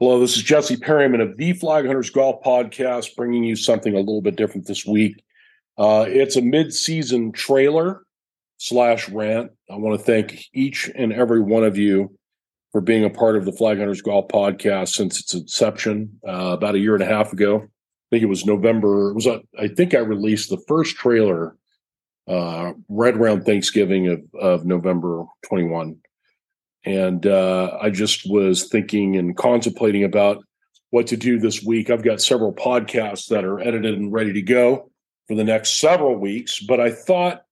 Hello, this is Jesse Perryman of the Flaghunters Golf Podcast, bringing you something a little bit different this week. Uh, it's a mid-season trailer slash rant. I want to thank each and every one of you for being a part of the Flaghunters Golf Podcast since its inception uh, about a year and a half ago. I think it was November. It was uh, I think I released the first trailer uh, right around Thanksgiving of, of November 21. And uh, I just was thinking and contemplating about what to do this week. I've got several podcasts that are edited and ready to go for the next several weeks, but I thought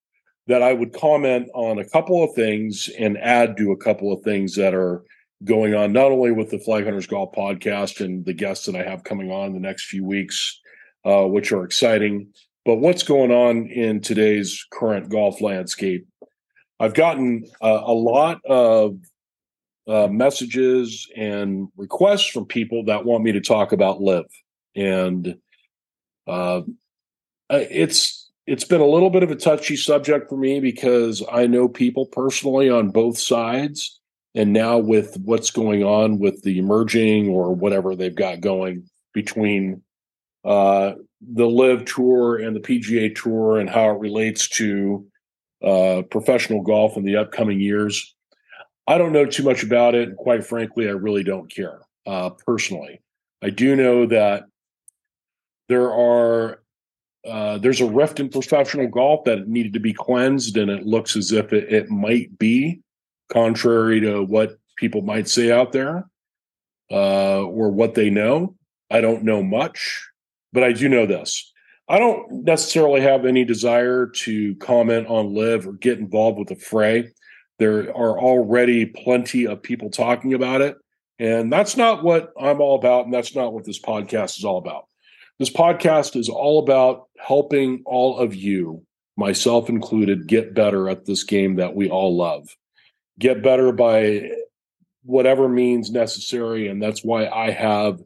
that I would comment on a couple of things and add to a couple of things that are going on, not only with the Flaghunters Golf podcast and the guests that I have coming on the next few weeks, uh, which are exciting, but what's going on in today's current golf landscape. I've gotten uh, a lot of uh, messages and requests from people that want me to talk about LIV, and uh, it's it's been a little bit of a touchy subject for me because I know people personally on both sides, and now with what's going on with the emerging or whatever they've got going between uh, the LIV Tour and the PGA Tour and how it relates to uh, professional golf in the upcoming years. I don't know too much about it. And quite frankly, I really don't care uh, personally. I do know that there are uh, there's a rift in professional golf that needed to be cleansed, and it looks as if it, it might be, contrary to what people might say out there uh, or what they know. I don't know much, but I do know this. I don't necessarily have any desire to comment on LIV or get involved with the fray. There are already plenty of people talking about it. And that's not what I'm all about. And that's not what this podcast is all about. This podcast is all about helping all of you, myself included, get better at this game that we all love. Get better by whatever means necessary. And that's why I have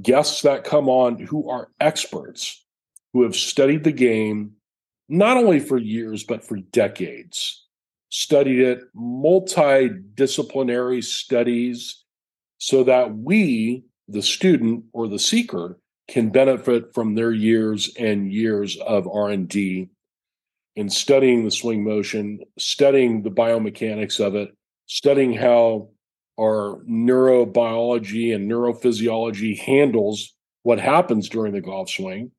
guests that come on who are experts, who have studied the game, not only for years, but for decades studied it, multidisciplinary studies, so that we, the student or the seeker, can benefit from their years and years of R&D in studying the swing motion, studying the biomechanics of it, studying how our neurobiology and neurophysiology handles what happens during the golf swing,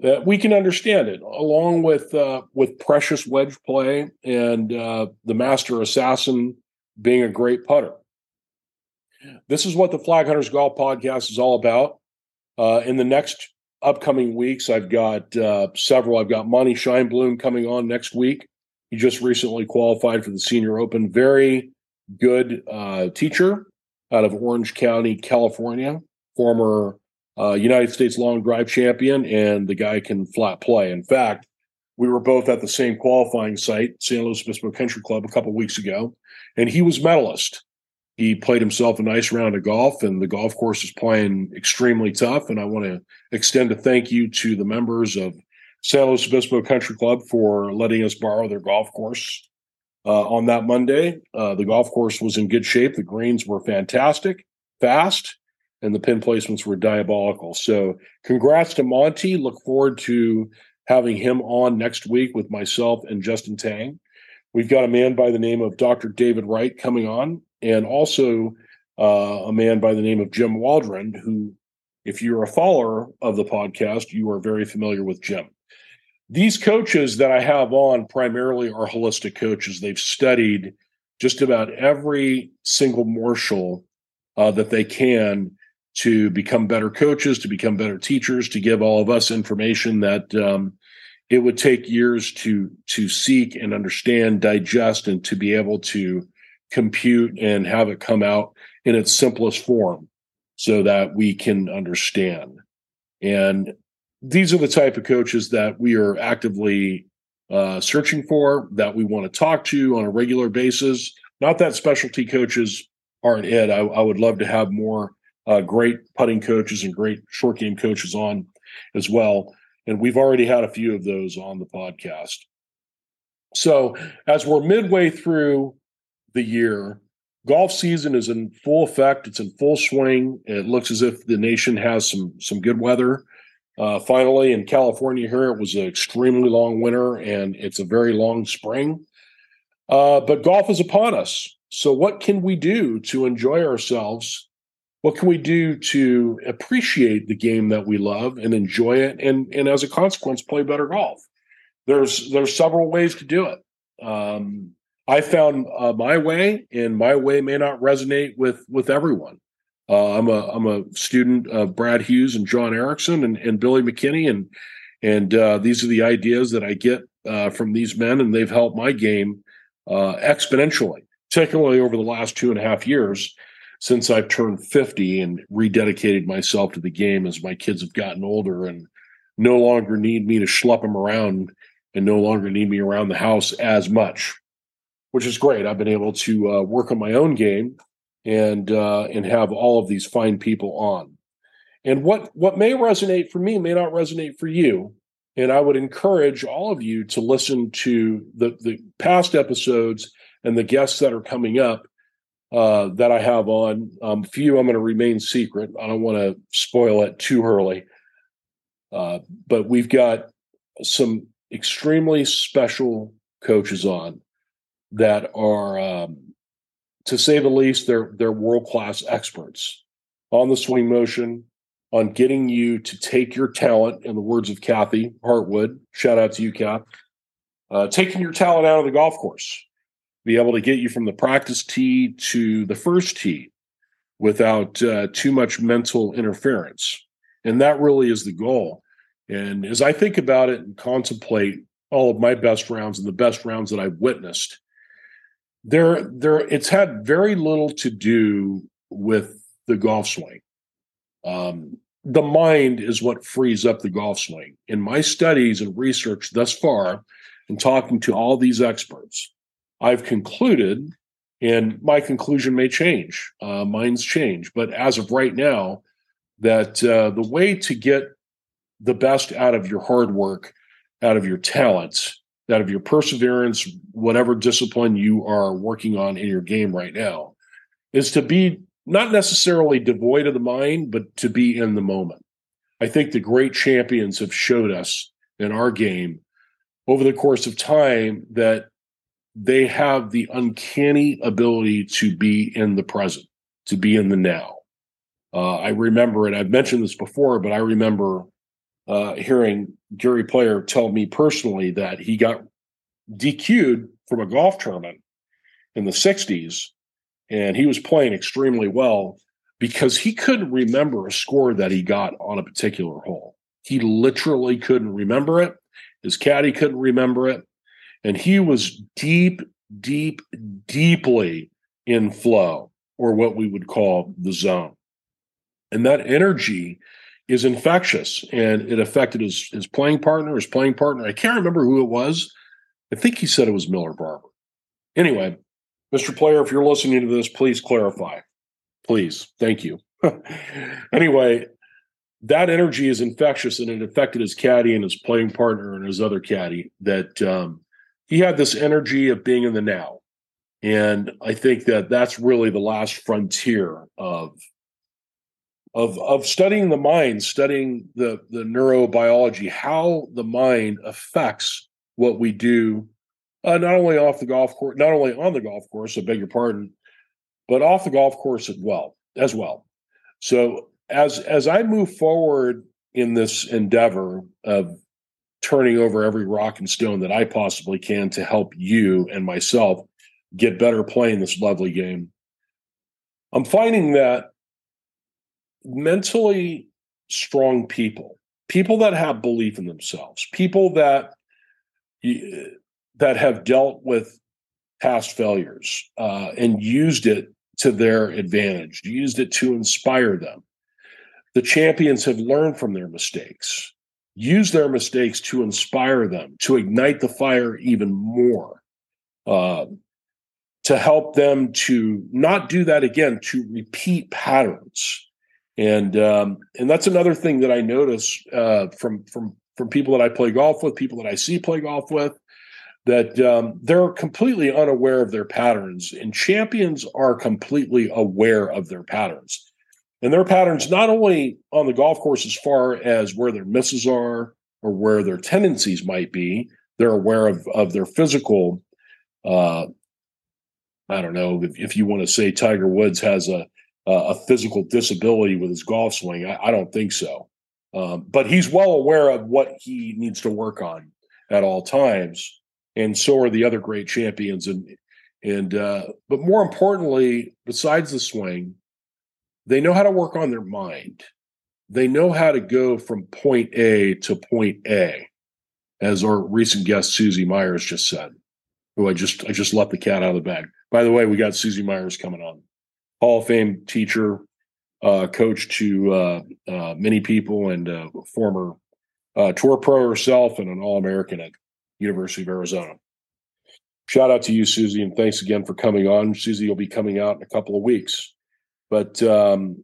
that we can understand it, along with uh, with precious wedge play and uh, the master assassin being a great putter. This is what the Flaghunters Golf Podcast is all about. Uh, in the next upcoming weeks, I've got uh, several. I've got Monty Scheinblum coming on next week. He just recently qualified for the Senior Open. Very good uh, teacher out of Orange County, California. Former uh, United States long drive champion, and the guy can flat play. In fact, we were both at the same qualifying site, San Luis Obispo Country Club, a couple weeks ago, and he was medalist. He played himself a nice round of golf, and the golf course is playing extremely tough. And I want to extend a thank you to the members of San Luis Obispo Country Club for letting us borrow their golf course uh, on that Monday. Uh, the golf course was in good shape. The greens were fantastic, fast, and the pin placements were diabolical. So, congrats to Monty. Look forward to having him on next week with myself and Justin Tang. We've got a man by the name of Dr. David Wright coming on, and also uh, a man by the name of Jim Waldron, who, if you're a follower of the podcast, you are very familiar with Jim. These coaches that I have on primarily are holistic coaches. They've studied just about every single morsel uh, that they can to become better coaches, to become better teachers, to give all of us information that um, it would take years to to seek and understand, digest, and to be able to compute and have it come out in its simplest form, so that we can understand. And these are the type of coaches that we are actively uh, searching for, that we want to talk to on a regular basis. Not that specialty coaches aren't it. I, I would love to have more uh, great putting coaches and great short game coaches on as well. And we've already had a few of those on the podcast. So, as we're midway through the year, golf season is in full effect. It's in full swing. It looks as if the nation has some some good weather. Uh, finally, in California here, it was an extremely long winter and it's a very long spring. Uh, but golf is upon us. So, what can we do to enjoy ourselves? What can we do to appreciate the game that we love and enjoy it, and and as a consequence, play better golf? There's there's several ways to do it. Um, I found uh, my way, and my way may not resonate with with everyone. Uh, I'm a I'm a student of Brad Hughes and John Erickson and, and Billy McKinney, and and uh, these are the ideas that I get uh, from these men, and they've helped my game uh, exponentially, particularly over the last two and a half years since I've turned 50 and rededicated myself to the game as my kids have gotten older and no longer need me to schlep them around and no longer need me around the house as much, which is great. I've been able to uh, work on my own game and uh, and have all of these fine people on. And what what may resonate for me may not resonate for you. And I would encourage all of you to listen to the the past episodes and the guests that are coming up uh, that I have on. Um, a few I'm going to remain secret. I don't want to spoil it too early. Uh, but we've got some extremely special coaches on that are um, to say the least, they're they're world class experts on the swing motion, on getting you to take your talent. In the words of Kathy Hartwood, shout out to you, Kath, uh, taking your talent out of the golf course, be able to get you from the practice tee to the first tee without uh, too much mental interference, and that really is the goal. And as I think about it and contemplate all of my best rounds and the best rounds that I've witnessed there there it's had very little to do with the golf swing. Um, the mind is what frees up the golf swing. In my studies and research thus far and talking to all these experts i've concluded and my conclusion may change uh, minds change but as of right now that uh, the way to get the best out of your hard work out of your talents out of your perseverance, whatever discipline you are working on in your game right now, is to be not necessarily devoid of the mind, but to be in the moment. I think the great champions have showed us in our game over the course of time that they have the uncanny ability to be in the present, to be in the now. Uh, I remember, and I've mentioned this before, but I remember uh, hearing Gary Player tell me personally that he got DQ'd from a golf tournament in the 60s, and he was playing extremely well because he couldn't remember a score that he got on a particular hole. He literally couldn't remember it. His caddy couldn't remember it. And he was deep, deep, deeply in flow, or what we would call the zone. And that energy is infectious and it affected his his playing partner, his playing partner. I can't remember who it was. I think he said it was Miller Barber. Anyway, Mr. Player, if you're listening to this, please clarify. Please. Thank you. anyway, that energy is infectious and it affected his caddy and his playing partner and his other caddy that um, he had this energy of being in the now. And I think that that's really the last frontier of of of studying the mind, studying the the neurobiology, how the mind affects what we do, uh, not only off the golf course, not only on the golf course. I beg your pardon, but off the golf course as well. As well. So as as I move forward in this endeavor of turning over every rock and stone that I possibly can to help you and myself get better playing this lovely game, I'm finding that mentally strong people, people that have belief in themselves, people that that have dealt with past failures uh, and used it to their advantage, used it to inspire them. The champions have learned from their mistakes, use their mistakes to inspire them, to ignite the fire even more, uh, to help them to not do that again, to repeat patterns and um, and that's another thing that I notice uh, from from from people that I play golf with, people that I see play golf with, that um, they're completely unaware of their patterns, and champions are completely aware of their patterns. And their patterns not only on the golf course as far as where their misses are or where their tendencies might be, they're aware of, of their physical. Uh, I don't know if, if you want to say Tiger Woods has a a physical disability with his golf swing. I, I don't think so. Um, but he's well aware of what he needs to work on at all times, and so are the other great champions. And and uh, but more importantly, besides the swing, they know how to work on their mind. They know how to go from point A to point A, as our recent guest Susie Meyers just said. Who I just I just let the cat out of the bag. By the way, we got Susie Meyers coming on, Hall of Fame teacher, uh, coach to uh, uh, many people, and uh, former uh, tour pro herself, and an All American at University of Arizona. Shout out to you, Susie, and thanks again for coming on. Susie will be coming out in a couple of weeks. But um,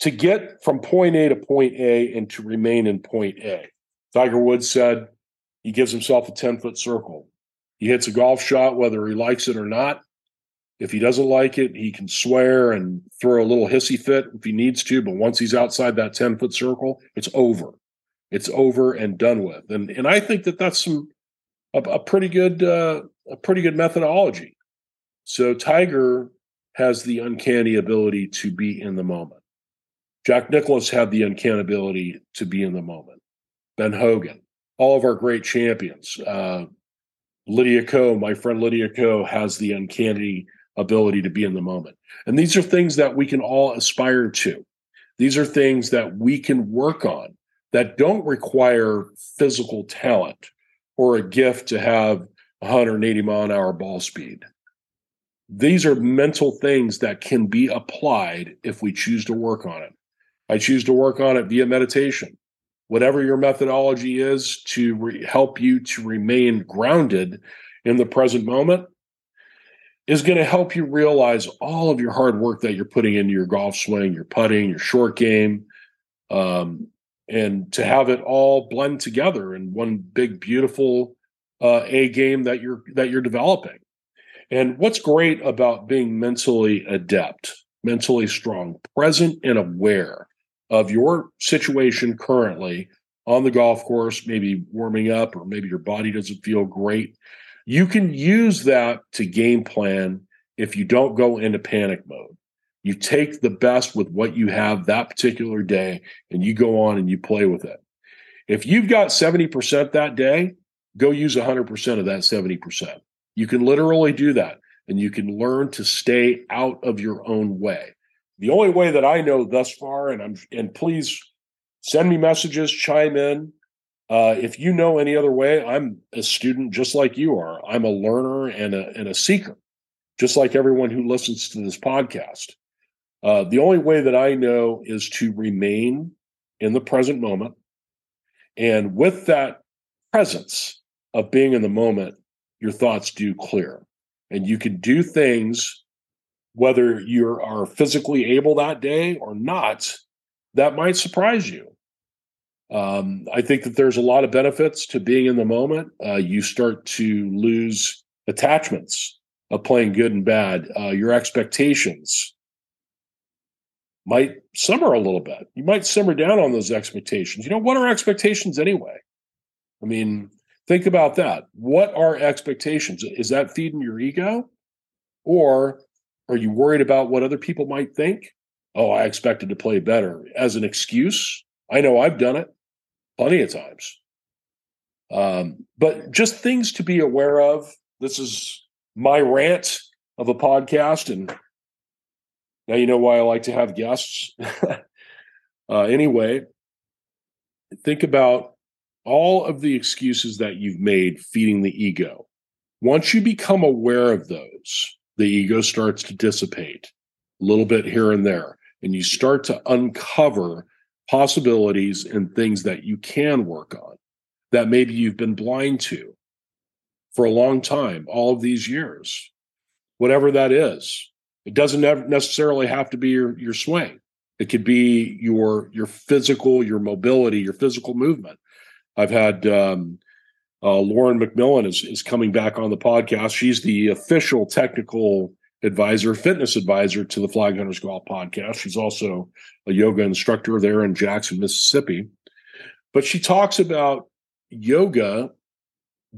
to get from point A to point A and to remain in point A, Tiger Woods said he gives himself a 10 foot circle. He hits a golf shot, whether he likes it or not. If he doesn't like it, he can swear and throw a little hissy fit if he needs to. But once he's outside that 10 foot circle, it's over. It's over and done with. And and I think that that's some a, a pretty good uh, a pretty good methodology. So Tiger has the uncanny ability to be in the moment. Jack Nicklaus had the uncanny ability to be in the moment. Ben Hogan, all of our great champions. Uh, Lydia Ko, my friend Lydia Ko, has the uncanny ability to be in the moment. And these are things that we can all aspire to. These are things that we can work on that don't require physical talent or a gift to have 180 mile an hour ball speed. These are mental things that can be applied if we choose to work on it. I choose to work on it via meditation. Whatever your methodology is to re- help you to remain grounded in the present moment is going to help you realize all of your hard work that you're putting into your golf swing, your putting, your short game, um, and to have it all blend together in one big, beautiful uh, A game that you're that you're developing. And what's great about being mentally adept, mentally strong, present and aware of your situation currently on the golf course, maybe warming up, or maybe your body doesn't feel great. You can use that to game plan if you don't go into panic mode. You take the best with what you have that particular day and you go on and you play with it. If you've got 70% that day, go use 100% of that 70%. You can literally do that and you can learn to stay out of your own way. The only way that I know thus far, and I'm and please send me messages, chime in. Uh, if you know any other way, I'm a student just like you are. I'm a learner and a and a seeker, just like everyone who listens to this podcast. Uh, the only way that I know is to remain in the present moment, and with that presence of being in the moment, your thoughts do clear, and you can do things whether you are physically able that day or not, that might surprise you. Um, I think that there's a lot of benefits to being in the moment. Uh, you start to lose attachments of playing good and bad. Uh, your expectations might simmer a little bit. You might simmer down on those expectations. You know, what are expectations anyway? I mean, think about that. What are expectations? Is that feeding your ego? Or are you worried about what other people might think? Oh, I expected to play better as an excuse. I know I've done it plenty of times. Um, but just things to be aware of. This is my rant of a podcast, and now you know why I like to have guests. uh, anyway, think about all of the excuses that you've made feeding the ego. Once you become aware of those, the ego starts to dissipate a little bit here and there. And you start to uncover possibilities and things that you can work on that maybe you've been blind to for a long time, all of these years, whatever that is. It doesn't necessarily have to be your, your swing. It could be your your physical, your mobility, your physical movement. I've had um, uh, Lauren McMillan is, is coming back on the podcast. She's the official technical advisor, fitness advisor to the Flaghunters Golf podcast. She's also a yoga instructor there in Jackson, Mississippi. But she talks about yoga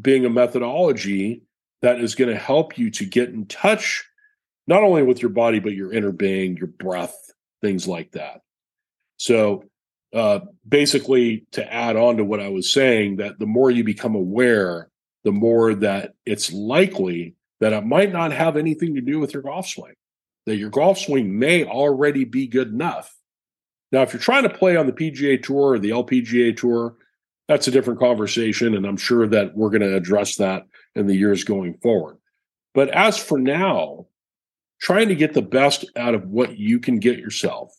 being a methodology that is going to help you to get in touch not only with your body, but your inner being, your breath, things like that. So, uh, basically, to add on to what I was saying, that the more you become aware, the more that it's likely that it might not have anything to do with your golf swing, that your golf swing may already be good enough. Now, if you're trying to play on the PGA Tour or the LPGA Tour, that's a different conversation. And I'm sure that we're going to address that in the years going forward. But as for now, trying to get the best out of what you can get yourself,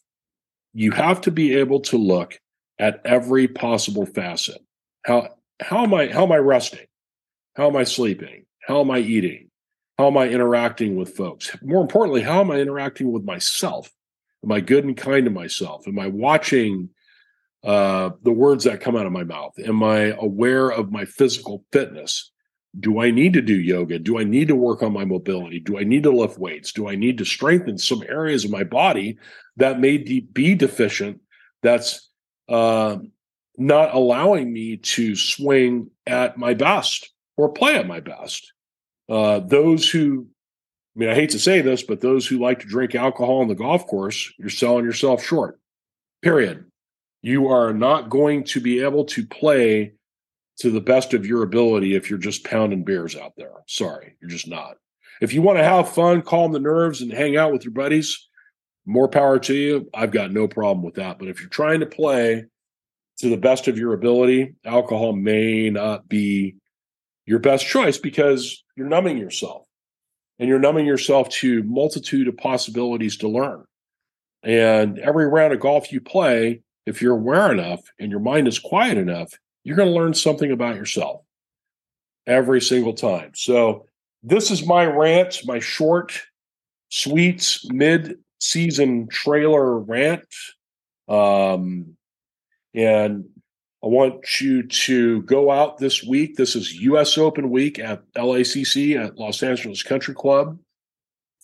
you have to be able to look at every possible facet. How how am I how am I resting? How am I sleeping? How am I eating? How am I interacting with folks? More importantly, how am I interacting with myself? Am I good and kind to myself? Am I watching uh, the words that come out of my mouth? Am I aware of my physical fitness? Do I need to do yoga? Do I need to work on my mobility? Do I need to lift weights? Do I need to strengthen some areas of my body that may de- be deficient? That's uh, not allowing me to swing at my best or play at my best. Uh, those who, I mean, I hate to say this, but those who like to drink alcohol on the golf course, you're selling yourself short. Period. You are not going to be able to play to the best of your ability if you're just pounding beers out there. Sorry, you're just not. If you want to have fun, calm the nerves, and hang out with your buddies, more power to you. I've got no problem with that. But if you're trying to play to the best of your ability, alcohol may not be your best choice because you're numbing yourself and you're numbing yourself to multitude of possibilities to learn. And every round of golf you play, if you're aware enough and your mind is quiet enough, you're going to learn something about yourself every single time. So, this is my rant, my short, sweet, mid season trailer rant. Um, and I want you to go out this week. This is US Open week at LACC at Los Angeles Country Club.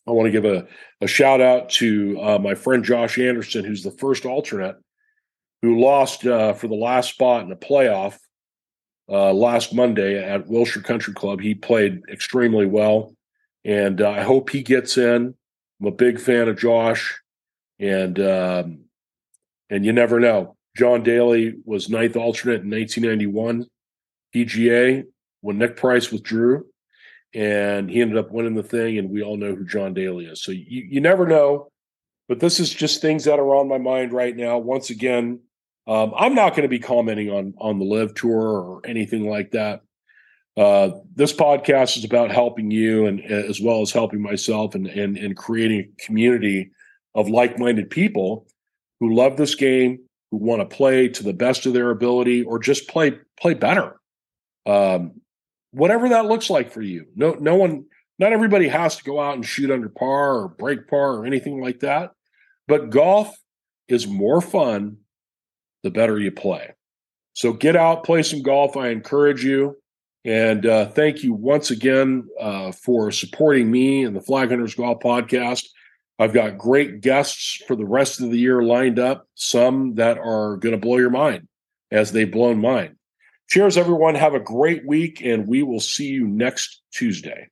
I want to give a, a shout out to uh, my friend Josh Anderson, who's the first alternate who lost uh, for the last spot in the playoff uh, last Monday at Wilshire Country Club. He played extremely well, and uh, I hope he gets in. I'm a big fan of Josh, and um, and you never know. John Daly was ninth alternate in 1991 PGA when Nick Price withdrew, and he ended up winning the thing. And we all know who John Daly is. So you you never know. But this is just things that are on my mind right now. Once again, um, I'm not going to be commenting on on the LIV tour or anything like that. Uh, this podcast is about helping you and as well as helping myself and, and and creating a community of like-minded people who love this game, who want to play to the best of their ability, or just play play better. Um, whatever that looks like for you. No, no one, not everybody has to go out and shoot under par or break par or anything like that. But golf is more fun the better you play. So get out, play some golf. I encourage you. And uh, thank you once again uh, for supporting me and the Flaghunters Golf Podcast. I've got great guests for the rest of the year lined up, some that are going to blow your mind as they've blown mine. Cheers, everyone. Have a great week, and we will see you next Tuesday.